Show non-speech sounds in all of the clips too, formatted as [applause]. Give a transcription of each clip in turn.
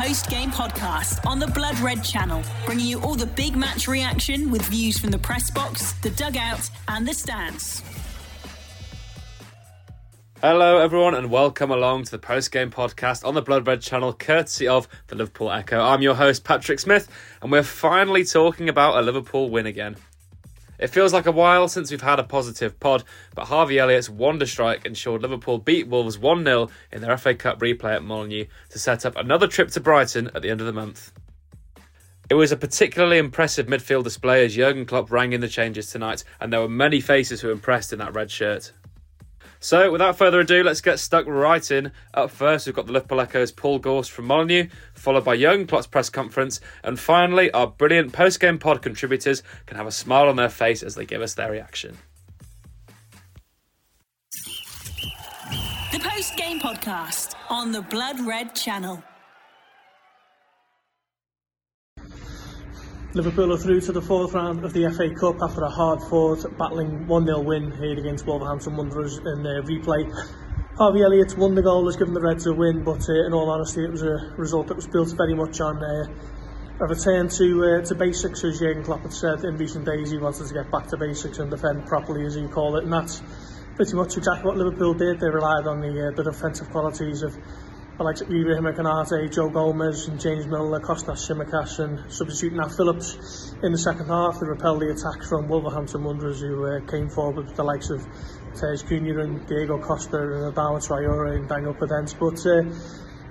Post game podcast on the Blood Red channel, bringing you all the big match reaction with views from the press box, the dugout, and the stands. Hello, everyone, and welcome along to the post game podcast on the Blood Red channel, courtesy of the Liverpool Echo. I'm your host, Patrick Smith, and we're finally talking about a Liverpool win again. It feels like a while since we've had a positive pod, but Harvey Elliott's wonder strike ensured Liverpool beat Wolves 1 0 in their FA Cup replay at Molineux to set up another trip to Brighton at the end of the month. It was a particularly impressive midfield display as Jurgen Klopp rang in the changes tonight, and there were many faces who impressed in that red shirt. So, without further ado, let's get stuck right in. Up first, we've got the Liverpool Echo's Paul Gorst from Molineux, followed by Jurgen Klopp's press conference, and finally, our brilliant post-game pod contributors can have a smile on their face as they give us their reaction. The post game podcast on the Blood Red channel. Liverpool are through to the fourth round of the FA Cup after a hard-fought, battling 1-0 win here against Wolverhampton Wanderers in uh, replay. Harvey Elliott won the goal, has given the Reds a win, but uh, in all honesty, it was a result that was built very much on uh, a return to uh, to basics, as Jurgen Klopp had said in recent days. He wanted to get back to basics and defend properly, as he called it, and that's pretty much exactly what Liverpool did. They relied on the, uh, the defensive qualities of the likes of Ibrahim Akanate, Joe Gomez and James Milner, Costa Simicas and substitute Nat Phillips in the second half to repel the attack from Wolverhampton Wanderers who uh, came forward with the likes of Tej Cunha and Diego Costa and Adama Traore and Daniel Pedence. But uh,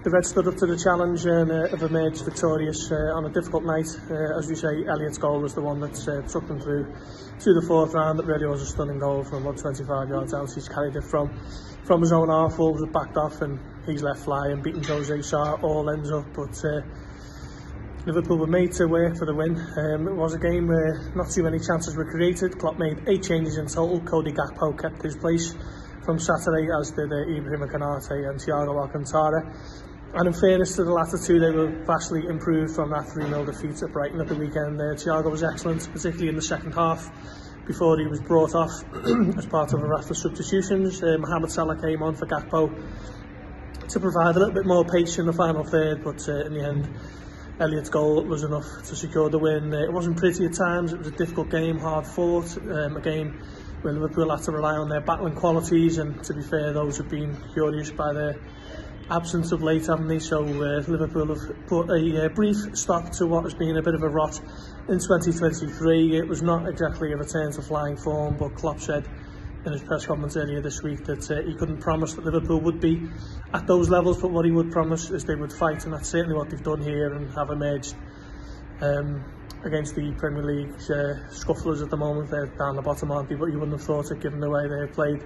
The Reds stood up to the challenge and uh, have emerged victorious uh, on a difficult night. Uh, as we say, Elliot's goal was the one that uh, took them through to the fourth round. That really was a stunning goal from about 25 yards out. He's carried it from from his own half, Wolves have backed off and he's left flying, beating Jose Sarr, all ends up. But uh, Liverpool were made to work for the win. Um, it was a game where not too many chances were created. Klopp made eight changes in total. Cody Gakpo kept his place from Saturday, as did uh, Ibrahim Kanate and Thiago Alcantara. And in fairness to the latter two, they were vastly improved from that 3-0 defeat at Brighton at the weekend. Uh, Thiago was excellent, particularly in the second half before he was brought off [clears throat] as part of a raft of substitutions. Uh, Mohamed Salah came on for Gakpo to provide a little bit more pace in the final third, but uh, in the end, Elliot's goal was enough to secure the win. Uh, it wasn't pretty at times, it was a difficult game, hard fought, um, a game where Liverpool had to rely on their battling qualities, and to be fair, those have been curious by their absence of late, haven't they? So uh, Liverpool have put a uh, brief stop to what has been a bit of a rot in 2023. It was not exactly a return to flying form, but Klopp said in his press conference earlier this week that uh, he couldn't promise that Liverpool would be at those levels, but what he would promise is they would fight, and that's certainly what they've done here and have emerged um, against the Premier League uh, scufflers at the moment. They're down the bottom, aren't they? But you wouldn't have thought it given the way they've played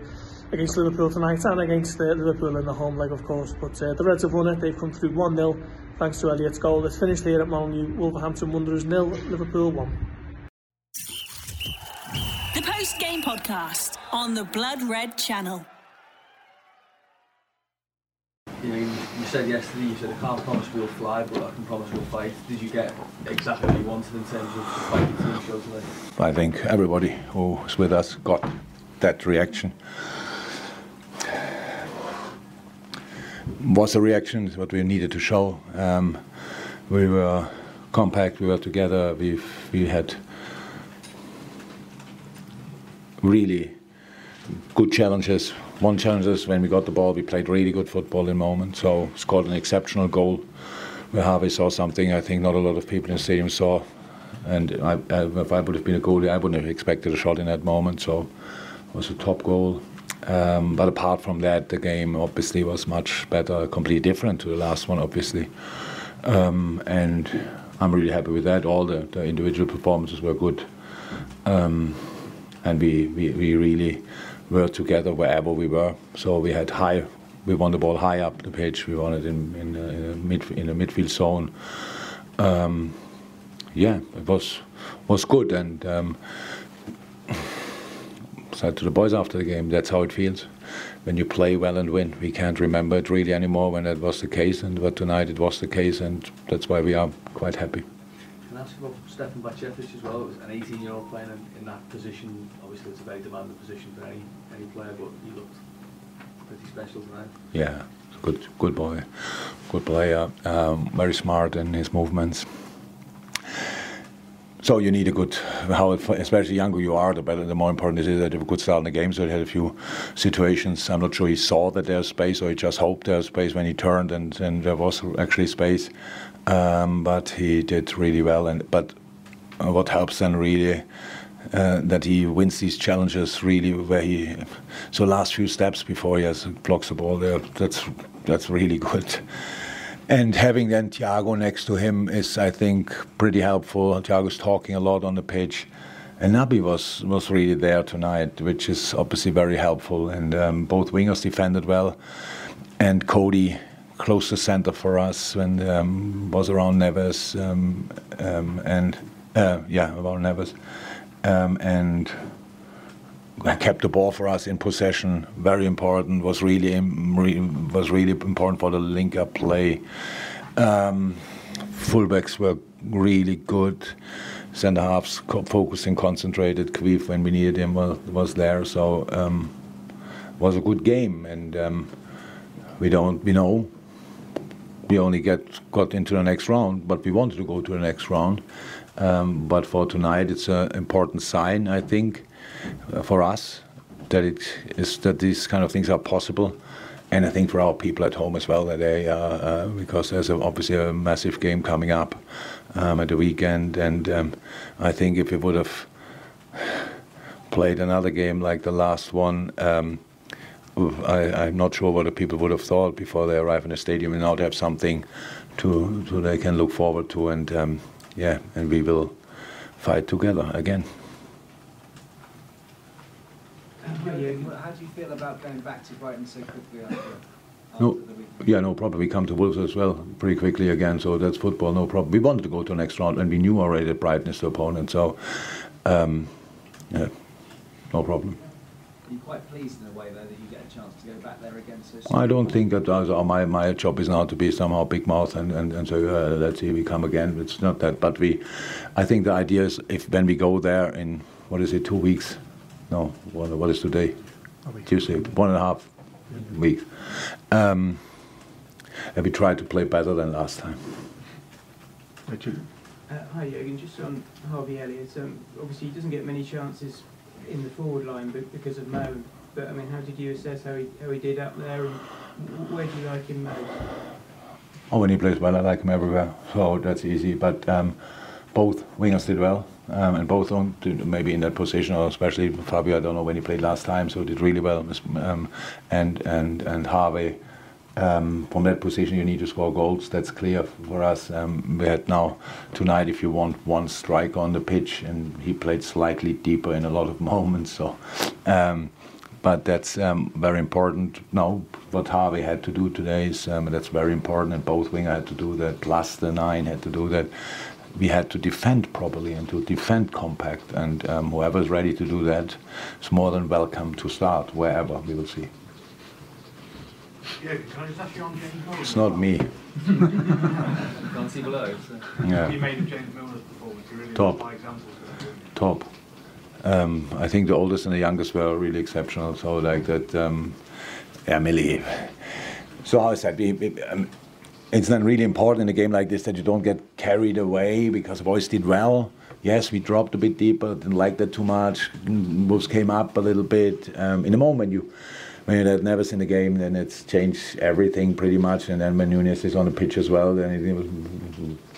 against Liverpool tonight and against uh, Liverpool in the home leg, of course. But uh, the Reds have won it. They've come through 1 0 thanks to Elliot's goal. It's finished here at Molineux. Wolverhampton Wanderers nil, Liverpool 1. The post game podcast on the Blood Red channel. You know, you, you said yesterday, you said I can't promise we'll fly, but I can promise we'll fight. Did you get exactly what you wanted in terms of the fight the team showed today? I think everybody who's with us got that reaction. Was a reaction what we needed to show. Um, we were compact, we were together, we we had really good challenges. One challenge is when we got the ball, we played really good football in the moment. So scored an exceptional goal where Harvey saw something I think not a lot of people in the stadium saw. And I, I, if I would have been a goalie, I wouldn't have expected a shot in that moment. So it was a top goal. Um, but apart from that, the game obviously was much better, completely different to the last one, obviously. Um, and I'm really happy with that. All the, the individual performances were good. Um, and we, we, we really were together wherever we were. So we had high we won the ball high up the pitch. We won it in in, uh, in a mid in a midfield zone. Um, yeah, it was was good and. Um, said to the boys after the game, that's how it feels when you play well and win. We can't remember it really anymore when that was the case, and but tonight it was the case, and that's why we are quite happy. Can I ask about Stefan Bajcetic as well? It was an 18-year-old playing in, in, that position. Obviously, it's a very demanding position for any any player, but he looked pretty special tonight. Yeah, good good boy, good player, um, very smart in his movements. So you need a good, how especially younger you are, the better. The more important it is that you have a good start in the game. So he had a few situations. I'm not sure he saw that there's space, or he just hoped there's space when he turned, and, and there was actually space. Um, but he did really well. And but what helps then really uh, that he wins these challenges really where he so last few steps before he has blocks the ball there. That's that's really [laughs] good. And having then Thiago next to him is, I think, pretty helpful. Thiago's talking a lot on the pitch. And Naby was, was really there tonight, which is obviously very helpful. And um, both wingers defended well. And Cody, close to center for us when um, was around Neves um, um and uh, yeah around Neves um, and [laughs] kept the ball for us in possession. Very important. Was really was really important for the link-up play. Um, fullbacks were really good. Centre halves focusing, concentrated. Caoimhín, when we needed him, was, was there. So um, was a good game, and um, we don't we know we only get got into the next round, but we wanted to go to the next round. Um, but for tonight, it's an important sign, I think for us that it is that these kind of things are possible, and I think for our people at home as well that they uh, uh, because there's a, obviously a massive game coming up um, at the weekend, and um, I think if we would have played another game like the last one. Um, I, am not sure what the people would have thought before they arrive in the stadium and now they have something to, to they can look forward to and um, yeah and we will fight together again. How do you feel about going back to Brighton so quickly after? No, yeah, no problem. We come to Wolves as well pretty quickly again, so that's football, no problem. We wanted to go to the next round, and we knew already that Brighton is the opponent, so um, yeah, no problem. Are you quite pleased in a way, though, that you get a chance to go back there again so soon? I don't think that uh, my, my job is now to be somehow big mouth and, and, and say, uh, let's see, we come again. It's not that, but we, I think the idea is if when we go there in, what is it, two weeks, no, what, what is today? Tuesday, one and a half weeks. Um, and we tried to play better than last time. Richard. Uh, hi, Jürgen. Just on Harvey Elliott. Um, obviously, he doesn't get many chances in the forward line but because of Mo. But I mean, how did you assess how he how he did up there, and where do you like him most? Oh, when he plays well, I like him everywhere. So that's easy. But um, both wingers did well um, and both on maybe in that position, or especially Fabio. I don't know when he played last time, so did really well. Um, and and and Harvey. Um, from that position, you need to score goals. That's clear for us. Um, we had now tonight, if you want, one striker on the pitch, and he played slightly deeper in a lot of [laughs] moments. So, um, but that's um, very important. Now, what Harvey had to do today is that's very important, and both winger had to do that. Plus the nine had to do that we had to defend properly and to defend compact. And um, whoever is ready to do that is more than welcome to start wherever we will see. Yeah, can I just ask you on James It's not me. [laughs] Can't see below. So. Yeah. You made of James Milner's performance. You really Top. Top. Um, I think the oldest and the youngest were really exceptional. So like that, um, yeah, Millie. So I said, we, we, um, it's then really important in a game like this that you don't get carried away because boys did well. Yes, we dropped a bit deeper, didn't like that too much. Wolves came up a little bit. Um, in a moment you when you had Neves in the game, then it's changed everything pretty much. And then when Nunes is on the pitch as well, then it, was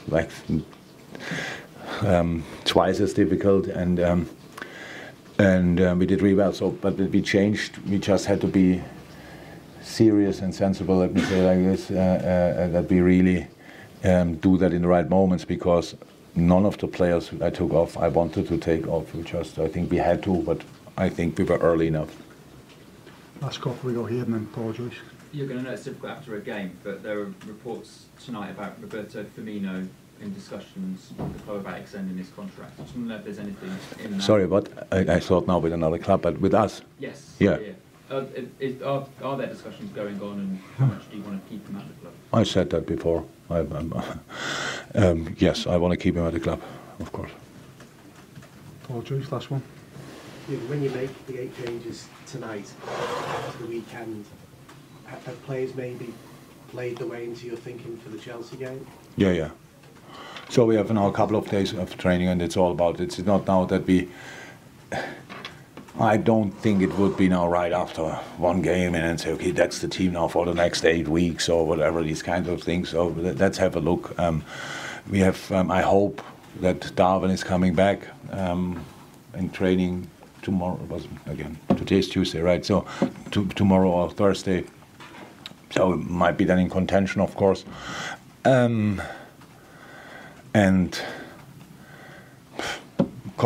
like um, twice as difficult. And um, and um, we did really well. So, but we changed. We just had to be serious and sensible, let me say like this, uh, uh, that we really um, do that in the right moments because none of the players I took off, I wanted to take off. We just, I think we had to, but I think we were early enough. Last couple we go here and then Paul Joyce. you're going to know it's difficult after a game, but there are reports tonight about Roberto Firmino in discussions with the club about extending his contract. I just want to know if there's anything in that. Sorry, but I, I thought now with another club, but with us. Yes. Yeah. Uh, is, is, are, are there discussions going on, and how much do you want to keep him at the club? I said that before. I, I'm, [laughs] um, yes, I want to keep him at the club, of course. Paul Joyce, last one. Yeah, when you make the eight changes tonight after the weekend, have, have players maybe played the way into your thinking for the Chelsea game? Yeah, yeah. So we have now a couple of days of training, and it's all about. It's not now that we. I don't think it would be now right after one game and then say, okay, that's the team now for the next eight weeks or whatever these kinds of things. So let- let's have a look. Um, we have. Um, I hope that Darwin is coming back um, in training tomorrow. Was again today's Tuesday, right? So to, tomorrow or Thursday. So it might be then in contention, of course. Um, and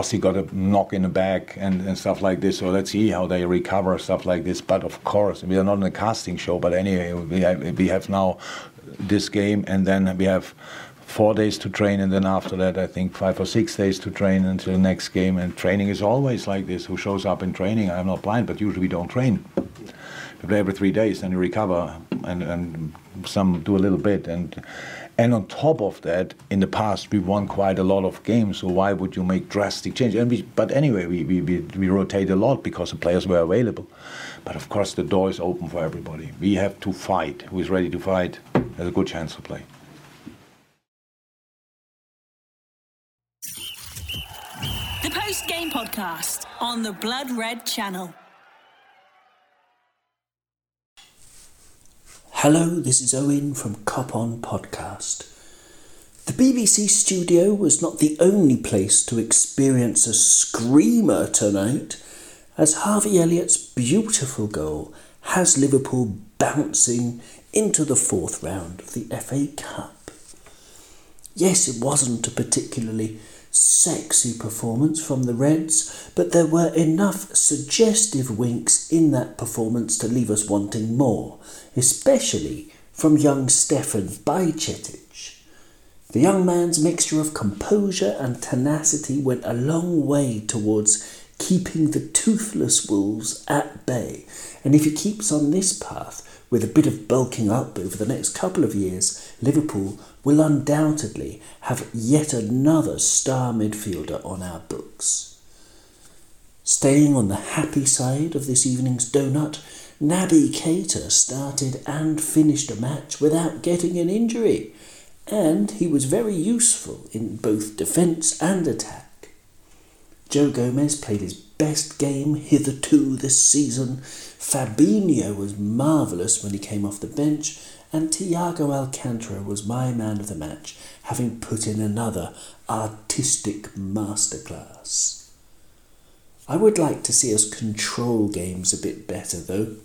he got a knock in the back and, and stuff like this. So let's see how they recover stuff like this. But of course, we are not in a casting show. But anyway, we have, we have now this game, and then we have four days to train, and then after that, I think five or six days to train until the next game. And training is always like this. Who shows up in training? I'm not blind, but usually we don't train. We play every three days, and you recover, and, and some do a little bit, and and on top of that, in the past we won quite a lot of games. So why would you make drastic change? And we, but anyway, we, we, we, we rotate a lot because the players were available. But of course, the door is open for everybody. We have to fight. Who is ready to fight has a good chance to play. The post game podcast on the Blood Red channel. Hello, this is Owen from Cop On Podcast. The BBC studio was not the only place to experience a screamer tonight, as Harvey Elliott's beautiful goal has Liverpool bouncing into the fourth round of the FA Cup. Yes, it wasn't a particularly sexy performance from the Reds, but there were enough suggestive winks in that performance to leave us wanting more, especially from young Stefan Bajcetic. The young man's mixture of composure and tenacity went a long way towards keeping the toothless wolves at bay, and if he keeps on this path, with a bit of bulking up over the next couple of years, Liverpool will undoubtedly have yet another star midfielder on our books. Staying on the happy side of this evening's donut, Naby Keita started and finished a match without getting an injury, and he was very useful in both defence and attack. Joe Gomez played his best game hitherto this season. Fabinho was marvellous when he came off the bench, and Thiago Alcantara was my man of the match, having put in another artistic masterclass. I would like to see us control games a bit better, though.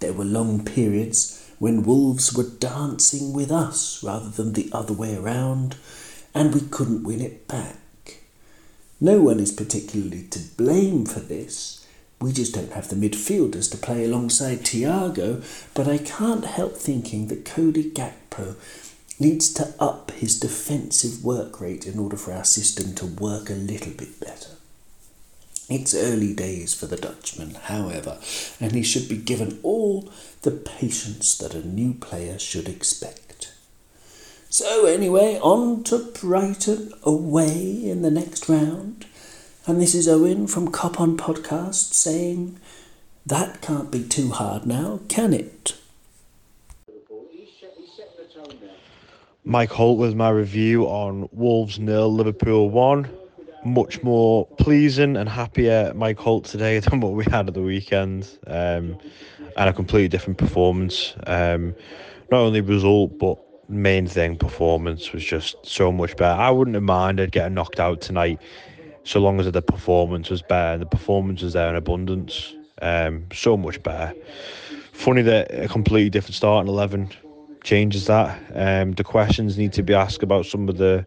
There were long periods when Wolves were dancing with us rather than the other way around, and we couldn't win it back. No one is particularly to blame for this. We just don't have the midfielders to play alongside Thiago, but I can't help thinking that Cody Gakpo needs to up his defensive work rate in order for our system to work a little bit better. It's early days for the Dutchman, however, and he should be given all the patience that a new player should expect. So, anyway, on to Brighton away in the next round. And this is Owen from Cop On Podcast saying, That can't be too hard now, can it? Mike Holt with my review on Wolves nil, Liverpool one. Much more pleasing and happier Mike Holt today [laughs] than what we had at the weekend, um, and a completely different performance. Um, not only result, but main thing performance was just so much better. I wouldn't have minded getting knocked out tonight, so long as the performance was better. And the performance was there in abundance, um, so much better. Funny that a completely different starting eleven changes that. Um, the questions need to be asked about some of the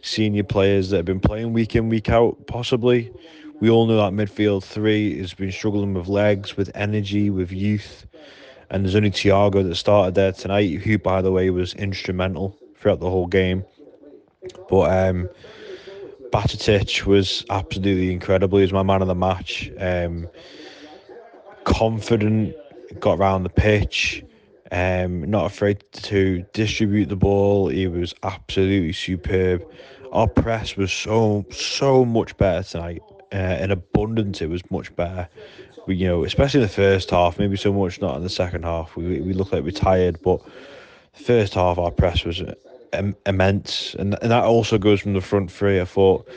senior players that have been playing week in, week out, possibly. We all know that midfield three has been struggling with legs, with energy, with youth. And there's only Thiago that started there tonight, who, by the way, was instrumental throughout the whole game. But um, Bajcetic was absolutely incredible. He was my man of the match. Um, confident, got around the pitch, um, not afraid to distribute the ball. He was absolutely superb. Our press was so so much better tonight. Uh, in abundance, it was much better. We, you know, especially in the first half, maybe so much not in the second half. We we looked like we tired, but first half our press was Im- immense, and and that also goes from the front three. I thought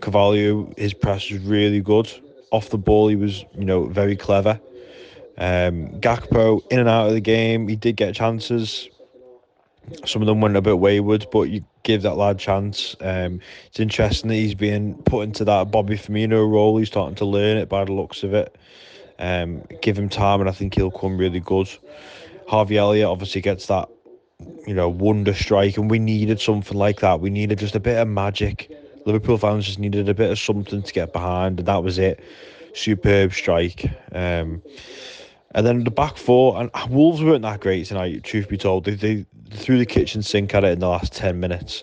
Carvalho, his press was really good. Off the ball, he was you know very clever. Um, Gakpo in and out of the game, he did get chances. Some of them went a bit wayward, but you give that lad chance. Um, it's interesting that he's being put into that Bobby Firmino role. He's starting to learn it by the looks of it. Um, give him time, and I think he'll come really good. Harvey Elliott obviously gets that, you know, wonder strike, and we needed something like that. We needed just a bit of magic. Liverpool fans just needed a bit of something to get behind, and that was it. Superb strike. Um, and then the back four, and Wolves weren't that great tonight, truth be told. They, they threw the kitchen sink at it in the last 10 minutes.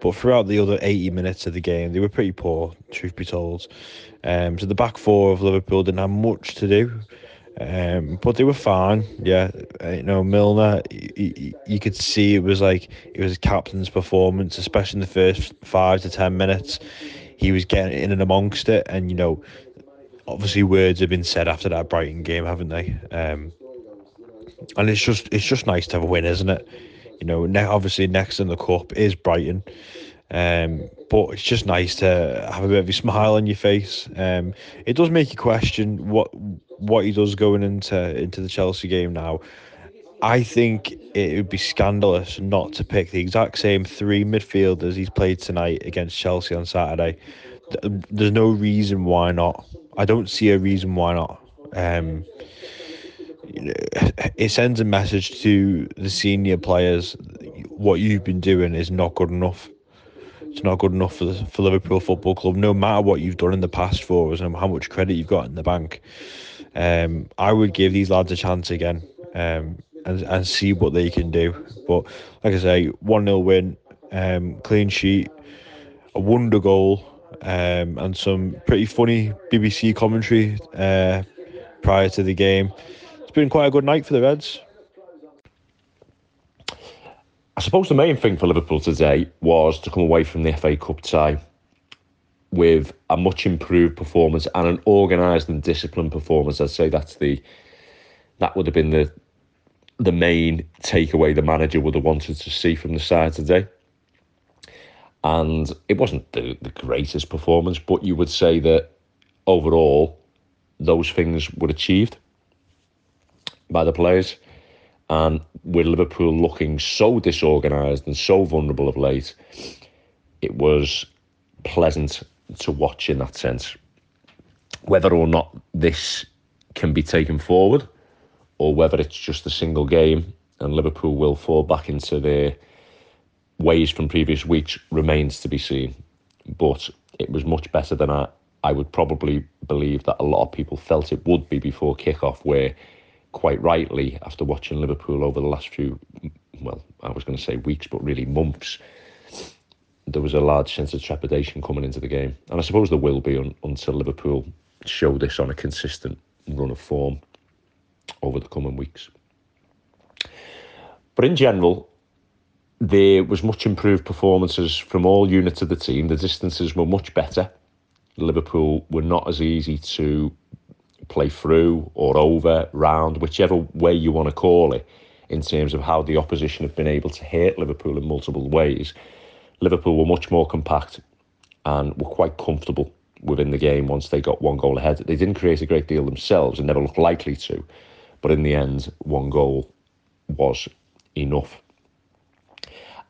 But throughout the other 80 minutes of the game, they were pretty poor, truth be told. Um, so the back four of Liverpool didn't have much to do. Um, but they were fine. Yeah, uh, you know Milner. You, you could see it was like it was a captain's performance, especially in the first five to ten minutes. He was getting in and amongst it, and you know, obviously words have been said after that Brighton game, haven't they? Um, and it's just it's just nice to have a win, isn't it? You know, ne- obviously next in the cup is Brighton. Um, but it's just nice to have a bit of a smile on your face. Um, it does make you question what what he does going into into the Chelsea game now. I think it would be scandalous not to pick the exact same three midfielders he's played tonight against Chelsea on Saturday. There's no reason why not. I don't see a reason why not. Um, it sends a message to the senior players: what you've been doing is not good enough. It's not good enough for the, for Liverpool Football Club. No matter what you've done in the past for us and how much credit you've got in the bank, um, I would give these lads a chance again um, and and see what they can do. But like I say, one 0 win, um, clean sheet, a wonder goal, um, and some pretty funny BBC commentary uh, prior to the game. It's been quite a good night for the Reds. I suppose the main thing for Liverpool today was to come away from the FA Cup tie with a much improved performance and an organised and disciplined performance. I'd say that's the that would have been the the main takeaway the manager would have wanted to see from the side today. And it wasn't the, the greatest performance, but you would say that overall those things were achieved by the players. And with Liverpool looking so disorganised and so vulnerable of late, it was pleasant to watch in that sense. Whether or not this can be taken forward, or whether it's just a single game and Liverpool will fall back into their ways from previous weeks, remains to be seen. But it was much better than I, I would probably believe that a lot of people felt it would be before kick-off, where quite rightly, after watching Liverpool over the last few, well, I was going to say weeks, but really months, there was a large sense of trepidation coming into the game. And I suppose there will be un, until Liverpool show this on a consistent run of form over the coming weeks. But in general, there was much improved performances from all units of the team. The distances were much better. Liverpool were not as easy to play through or over, round, whichever way you want to call it, in terms of how the opposition have been able to hit Liverpool in multiple ways. Liverpool were much more compact and were quite comfortable within the game once they got one goal ahead. They didn't create a great deal themselves and never looked likely to, but in the end, one goal was enough.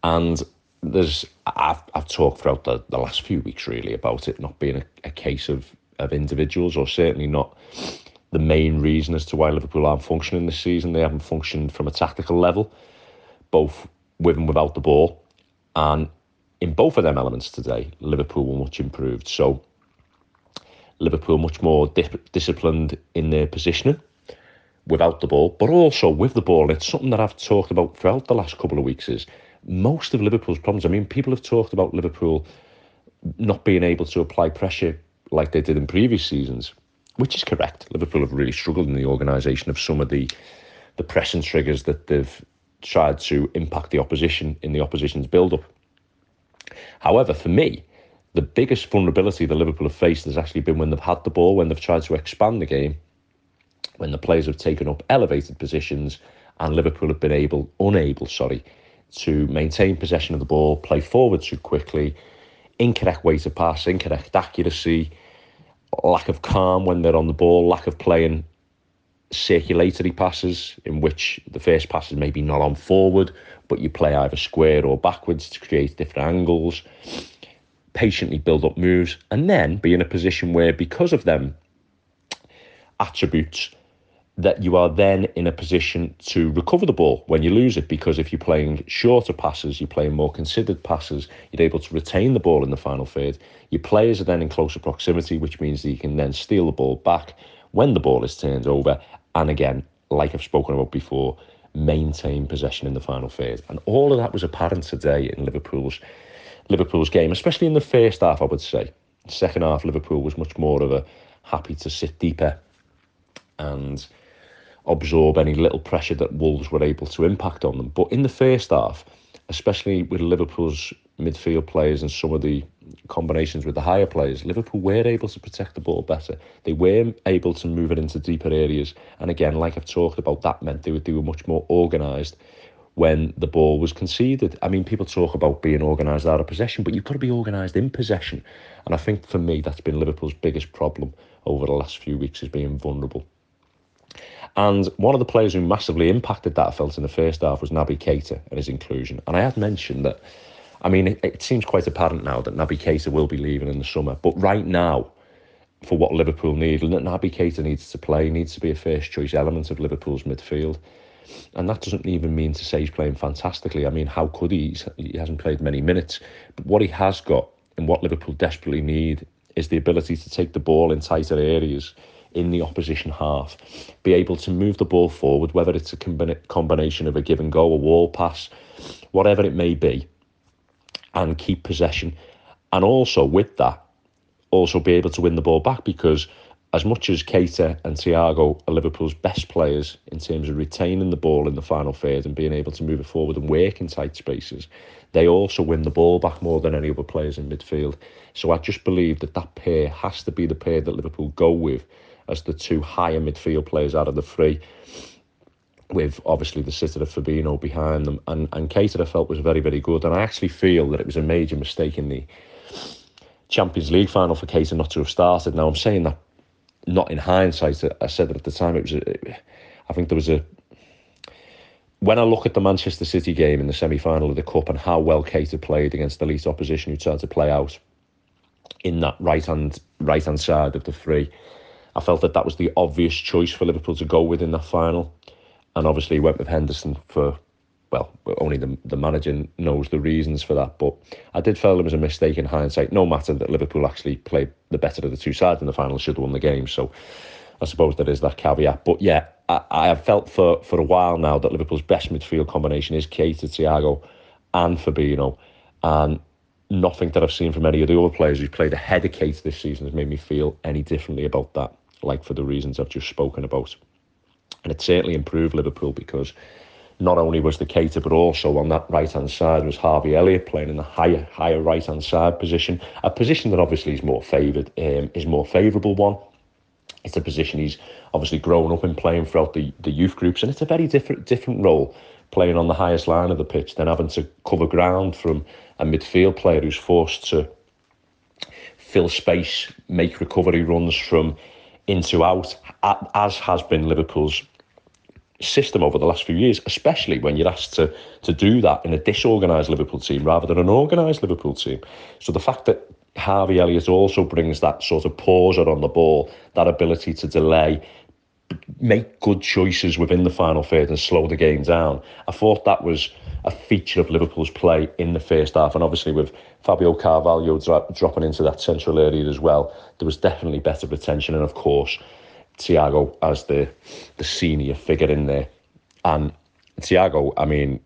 And there's I've I've talked throughout the, the last few weeks really about it not being a, a case of of individuals, or certainly not the main reason as to why Liverpool aren't functioning this season. They haven't functioned from a tactical level, both with and without the ball. And in both of them elements today, Liverpool were much improved. So Liverpool much more dip- disciplined in their positioning, without the ball, but also with the ball. It's something that I've talked about throughout the last couple of weeks. Is most of Liverpool's problems. I mean, people have talked about Liverpool not being able to apply pressure like they did in previous seasons, which is correct. Liverpool have really struggled in the organisation of some of the the pressing triggers that they've tried to impact the opposition in the opposition's build-up. However, for me, the biggest vulnerability that Liverpool have faced has actually been when they've had the ball, when they've tried to expand the game, when the players have taken up elevated positions, and Liverpool have been able, unable, sorry, to maintain possession of the ball, play forward too quickly, incorrect way to pass, incorrect accuracy, lack of calm when they're on the ball, lack of playing circulatory passes in which the first pass is maybe not on forward, but you play either square or backwards to create different angles. Patiently build up moves, and then be in a position where, because of them attributes, that you are then in a position to recover the ball when you lose it. Because if you're playing shorter passes, you're playing more considered passes, you're able to retain the ball in the final third. Your players are then in closer proximity, which means that you can then steal the ball back when the ball is turned over. And again, like I've spoken about before, maintain possession in the final third. And all of that was apparent today in Liverpool's Liverpool's game, especially in the first half, I would say. Second half, Liverpool was much more of a happy to sit deeper and absorb any little pressure that Wolves were able to impact on them. But in the first half, especially with Liverpool's midfield players and some of the combinations with the higher players, Liverpool were able to protect the ball better. They were able to move it into deeper areas. And again, like I've talked about, that meant they were, they were much more organised when the ball was conceded. I mean, people talk about being organised out of possession, but you've got to be organised in possession. And I think for me, that's been Liverpool's biggest problem over the last few weeks is being vulnerable. And one of the players who massively impacted that, I felt, in the first half was Naby Keita and his inclusion. And I had mentioned that, I mean, it, it seems quite apparent now that Naby Keita will be leaving in the summer. But right now, for what Liverpool need, Naby Keita needs to play, needs to be a first choice element of Liverpool's midfield. And that doesn't even mean to say he's playing fantastically. I mean, how could he? He hasn't played many minutes. But what he has got and what Liverpool desperately need is the ability to take the ball in tighter areas in the opposition half, be able to move the ball forward, whether it's a combination of a give and go, a wall pass, whatever it may be, and keep possession. And also with that, also be able to win the ball back because as much as Keita and Thiago are Liverpool's best players in terms of retaining the ball in the final third and being able to move it forward and work in tight spaces, they also win the ball back more than any other players in midfield. So I just believe that that pair has to be the pair that Liverpool go with as the two higher midfield players out of the three, with obviously the sitter of Fabinho behind them. And, and Keita I felt was very, very good. And I actually feel that it was a major mistake in the Champions League final for Keita not to have started. Now I'm saying that not in hindsight. I said that at the time it was. I think there was a. When I look at the Manchester City game in the semi final of the Cup and how well Keita played against the elite opposition who tried to play out in that right hand right hand side of the three, I felt that that was the obvious choice for Liverpool to go with in that final, and obviously went with Henderson for well, only the, the manager knows the reasons for that. But I did feel it was a mistake in hindsight, no matter that Liverpool actually played the better of the two sides in the final, should have won the game. So I suppose there is that caveat. But yeah, I, I have felt for, for a while now that Liverpool's best midfield combination is Keita, Thiago, and Fabinho. And nothing that I've seen from any of the other players who've played ahead of Keita this season has made me feel any differently about that, like for the reasons I've just spoken about. And it certainly improved Liverpool because not only was the Keita, but also on that right hand side was Harvey Elliott playing in the higher higher right hand side position, a position that obviously is more favoured, um, is more favourable one. It's a position he's obviously grown up in playing throughout the, the youth groups, and it's a very different different role playing on the highest line of the pitch than having to cover ground from a midfield player who's forced to fill space, make recovery runs from into out, as has been Liverpool's system over the last few years, especially when you're asked to to do that in a disorganised Liverpool team rather than an organised Liverpool team. So the fact that Harvey Elliott also brings that sort of pauser on the ball, that ability to delay, make good choices within the final third and slow the game down. I thought that was a feature of Liverpool's play in the first half, and obviously with Fabio Carvalho dro- dropping into that central area as well, there was definitely better retention, and of course Thiago as the the senior figure in there, and Thiago, I mean,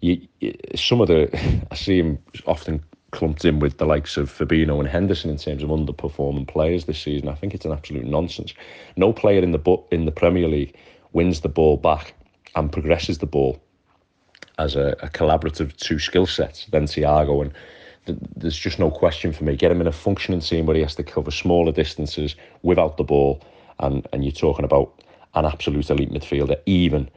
you, you, some of the [laughs] I see him often clumped in with the likes of Fabinho and Henderson in terms of underperforming players this season. I think it's an absolute nonsense. No player in the in the Premier League wins the ball back and progresses the ball as a, a collaborative two skill sets than Thiago and th- there's just no question for me. Get him in a functioning team where he has to cover smaller distances without the ball and, and you're talking about an absolute elite midfielder even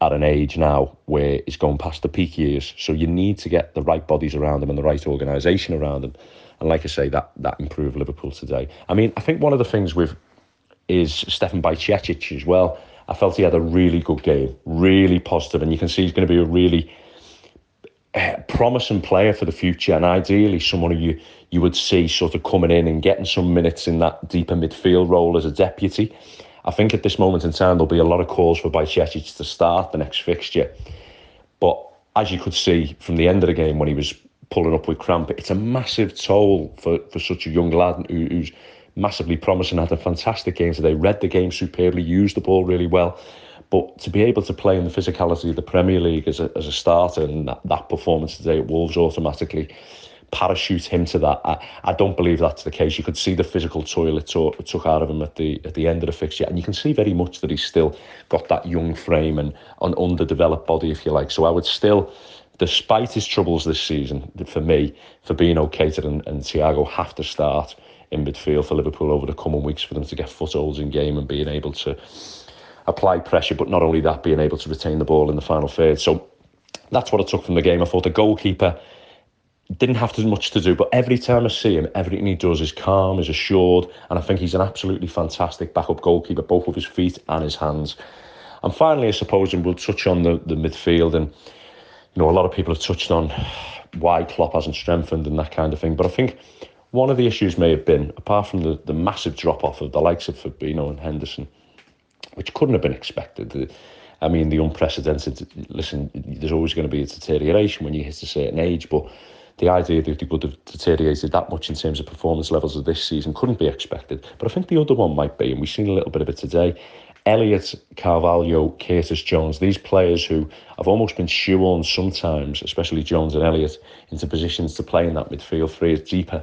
at an age now where he's going past the peak years. So you need to get the right bodies around him and the right organisation around him. And like I say, that that improved Liverpool today. I mean, I think one of the things with is Stefan Bajcetic as well. I felt he had a really good game, really positive, and you can see he's going to be a really uh, promising player for the future, and ideally someone who you you would see sort of coming in and getting some minutes in that deeper midfield role as a deputy. I think at this moment in time there'll be a lot of calls for Bajcetic to start the next fixture. But as you could see from the end of the game when he was pulling up with cramp, it's a massive toll for, for such a young lad who, who's massively promising, had a fantastic game today, read the game superbly, used the ball really well. But to be able to play in the physicality of the Premier League as a, as a starter and that, that performance today at Wolves automatically parachute him to that. I, I don't believe that's the case. You could see the physical toil it took, took out of him at the at the end of the fixture, and you can see very much that he's still got that young frame and an underdeveloped body, if you like. So I would still, despite his troubles this season, for me, Fabinho, Keita, and, and Thiago have to start in midfield for Liverpool over the coming weeks for them to get footholds in game and being able to apply pressure, but not only that, being able to retain the ball in the final third. So that's what I took from the game. I thought the goalkeeper didn't have too much to do, but every time I see him, everything he does is calm, is assured, and I think he's an absolutely fantastic backup goalkeeper, both with his feet and his hands. And finally, I suppose, and we'll touch on the, the midfield, and you know, a lot of people have touched on why Klopp hasn't strengthened and that kind of thing, but I think one of the issues may have been, apart from the, the massive drop off of the likes of Fabinho and Henderson, which couldn't have been expected. The, I mean, the unprecedented. Listen, there's always going to be a deterioration when you hit a certain age, but the idea that they would have deteriorated that much in terms of performance levels of this season couldn't be expected. But I think the other one might be, and we've seen a little bit of it today. Elliot, Carvalho, Curtis Jones, these players who have almost been shoehorned sometimes, especially Jones and Elliot, into positions to play in that midfield three as deeper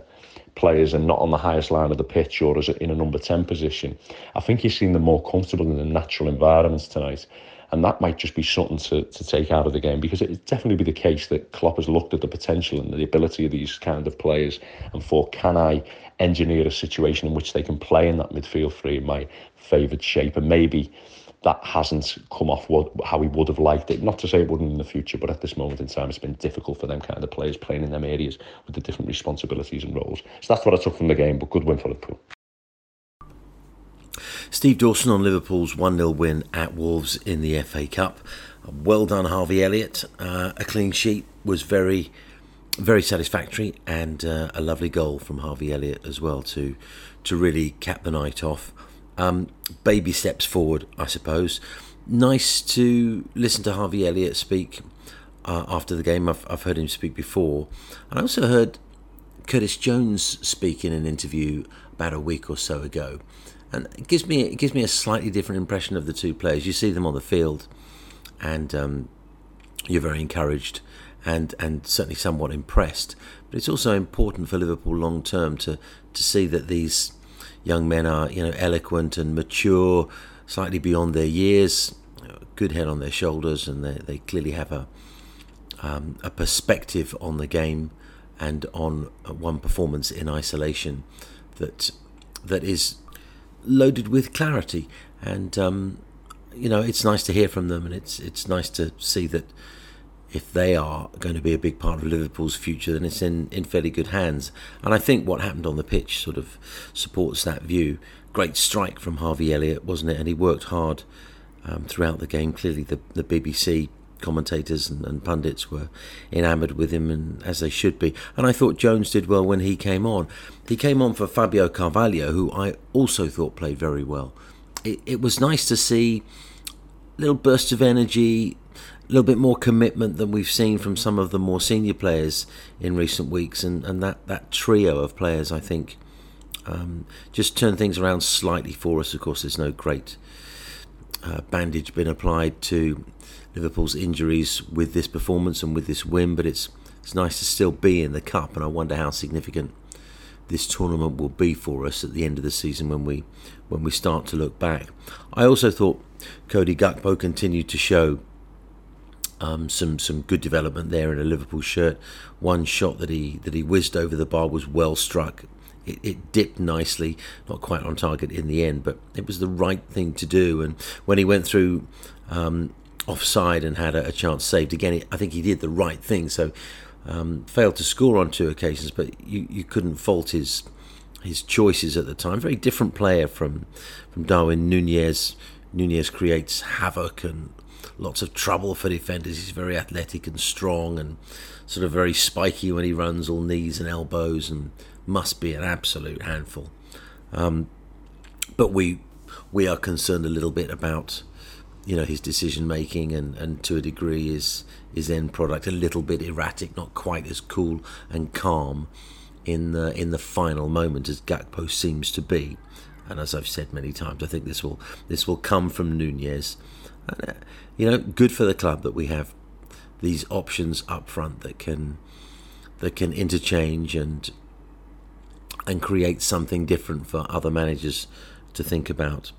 players and not on the highest line of the pitch or as in a number 10 position. I think you've seen them more comfortable in the natural environments tonight. And that might just be something to, to take out of the game because it'd definitely be the case that Klopp has looked at the potential and the ability of these kind of players and thought, can I engineer a situation in which they can play in that midfield three in my favoured shape? And maybe that hasn't come off what, how he would have liked it. Not to say it wouldn't in the future, but at this moment in time, it's been difficult for them kind of the players playing in them areas with the different responsibilities and roles. So that's what I took from the game, but good win for Liverpool. Steve Dawson on Liverpool's 1 0 win at Wolves in the FA Cup. Well done, Harvey Elliott. Uh, a clean sheet was very, very satisfactory, and uh, a lovely goal from Harvey Elliott as well to to really cap the night off. Um, baby steps forward, I suppose. Nice to listen to Harvey Elliott speak uh, after the game. I've, I've heard him speak before, and I also heard Curtis Jones speak in an interview about a week or so ago and it gives me it gives me a slightly different impression of the two players. You see them on the field, and um, you're very encouraged and and certainly somewhat impressed. But it's also important for Liverpool long term to to see that these young men are you know eloquent and mature, slightly beyond their years, good head on their shoulders, and they they clearly have a um, a perspective on the game and on one performance in isolation that that is loaded with clarity. And um, you know, it's nice to hear from them, and it's it's nice to see that if they are going to be a big part of Liverpool's future, then it's in, in fairly good hands. And I think what happened on the pitch sort of supports that view. Great strike from Harvey Elliott, wasn't it? And he worked hard um, throughout the game. Clearly, the, the BBC commentators and, and, pundits were enamoured with him, and as they should be. And I thought Jones did well when he came on. He came on for Fabio Carvalho, who I also thought played very well. It, it was nice to see little bursts of energy, little bit more commitment than we've seen from some of the more senior players in recent weeks, and, and that, that trio of players, I think, um, just turn things around slightly for us. Of course, there's no great uh, bandage been applied to Liverpool's injuries with this performance and with this win, but it's it's nice to still be in the cup, and I wonder how significant this tournament will be for us at the end of the season when we when we start to look back. I also thought Cody Gakpo continued to show um, some some good development there in a Liverpool shirt. One shot that he that he whizzed over the bar was well struck. It, it, dipped nicely, not quite on target in the end, but it was the right thing to do. And when he went through um, offside and had a, a chance saved again, I think he did the right thing. So um, failed to score on two occasions, but you, you couldn't fault his his choices at the time. Very different player from from Darwin Nunez. Nunez creates havoc and lots of trouble for defenders. He's very athletic and strong and sort of very spiky when he runs, all knees and elbows, and must be an absolute handful. Um, but we we are concerned a little bit about you know his decision making and, and to a degree his his end product a little bit erratic, not quite as cool and calm in the in the final moment as Gakpo seems to be. And as I've said many times, I think this will this will come from Nunez. And, uh, you know, good for the club that we have these options up front that can that can interchange and and create something different for other managers to think about.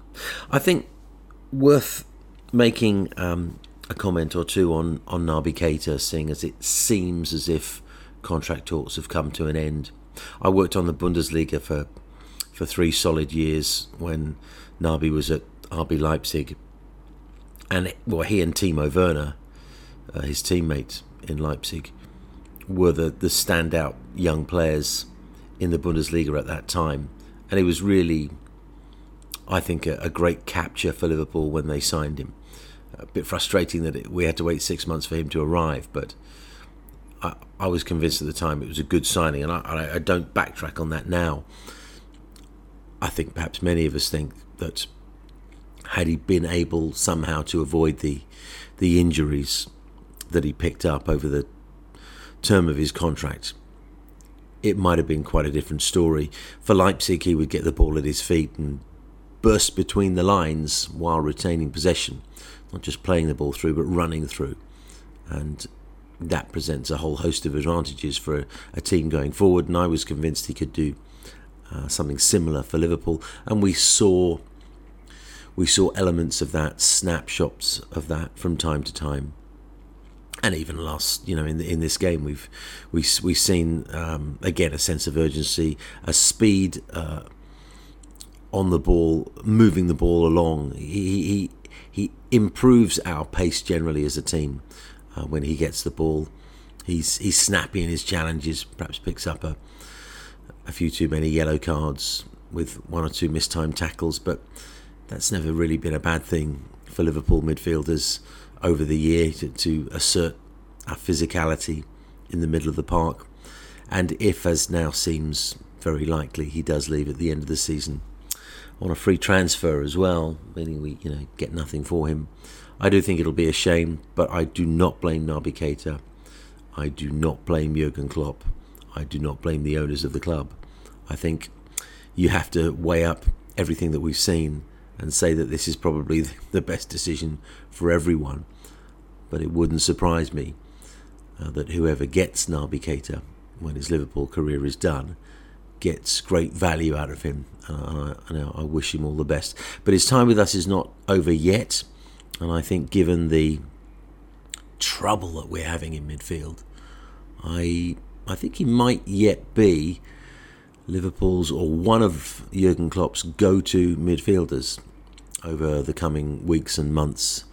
I think worth making um, a comment or two on on Naby Keita, seeing as it seems as if contract talks have come to an end. I worked on the Bundesliga for for three solid years when Naby was at RB Leipzig, and well, he and Timo Werner, uh, his teammate in Leipzig, were the the standout young players in the Bundesliga at that time, and it was really, I think, a, a great capture for Liverpool when they signed him. A bit frustrating that it, we had to wait six months for him to arrive, but I, I was convinced at the time it was a good signing, and I, I, don't backtrack on that now. I think perhaps many of us think that had he been able somehow to avoid the the injuries that he picked up over the term of his contract, it might have been quite a different story. For Leipzig, he would get the ball at his feet and burst between the lines while retaining possession not just playing the ball through, but running through. And that presents a whole host of advantages for a, a team going forward. And I was convinced he could do uh, something similar for Liverpool. And we saw we saw elements of that, snapshots of that from time to time. And even last, you know, in the, in this game, we've we we've seen um, again a sense of urgency, a speed uh, on the ball, moving the ball along. He, he he improves our pace generally as a team uh, when he gets the ball. He's he's snappy in his challenges. Perhaps picks up a a few too many yellow cards with one or two mistimed tackles, but that's never really been a bad thing for Liverpool midfielders over the year to, to assert our physicality in the middle of the park. And if, as now seems very likely, he does leave at the end of the season, on a free transfer as well, meaning we you know get nothing for him. I do think it'll be a shame, but I do not blame Naby Keita. I do not blame Jurgen Klopp. I do not blame the owners of the club. I think you have to weigh up everything that we've seen and say that this is probably the best decision for everyone. But it wouldn't surprise me uh, that whoever gets Naby Keita when his Liverpool career is done gets great value out of him. Uh, and I, I, wish him all the best. But his time with us is not over yet. And I think, given the trouble that we're having in midfield, I I think he might yet be Liverpool's or one of Jurgen Klopp's go-to midfielders over the coming weeks and months.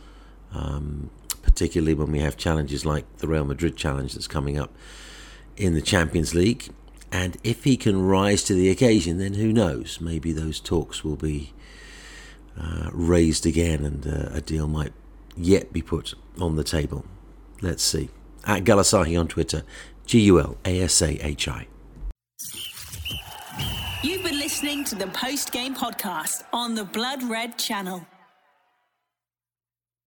Um, particularly when we have challenges like the Real Madrid challenge that's coming up in the Champions League and if he can rise to the occasion, then who knows? Maybe those talks will be uh, raised again and uh, a deal might yet be put on the table. Let's see. At Gulasahi on Twitter, G U L A S A H I. You've been listening to the post game podcast on the Blood Red channel.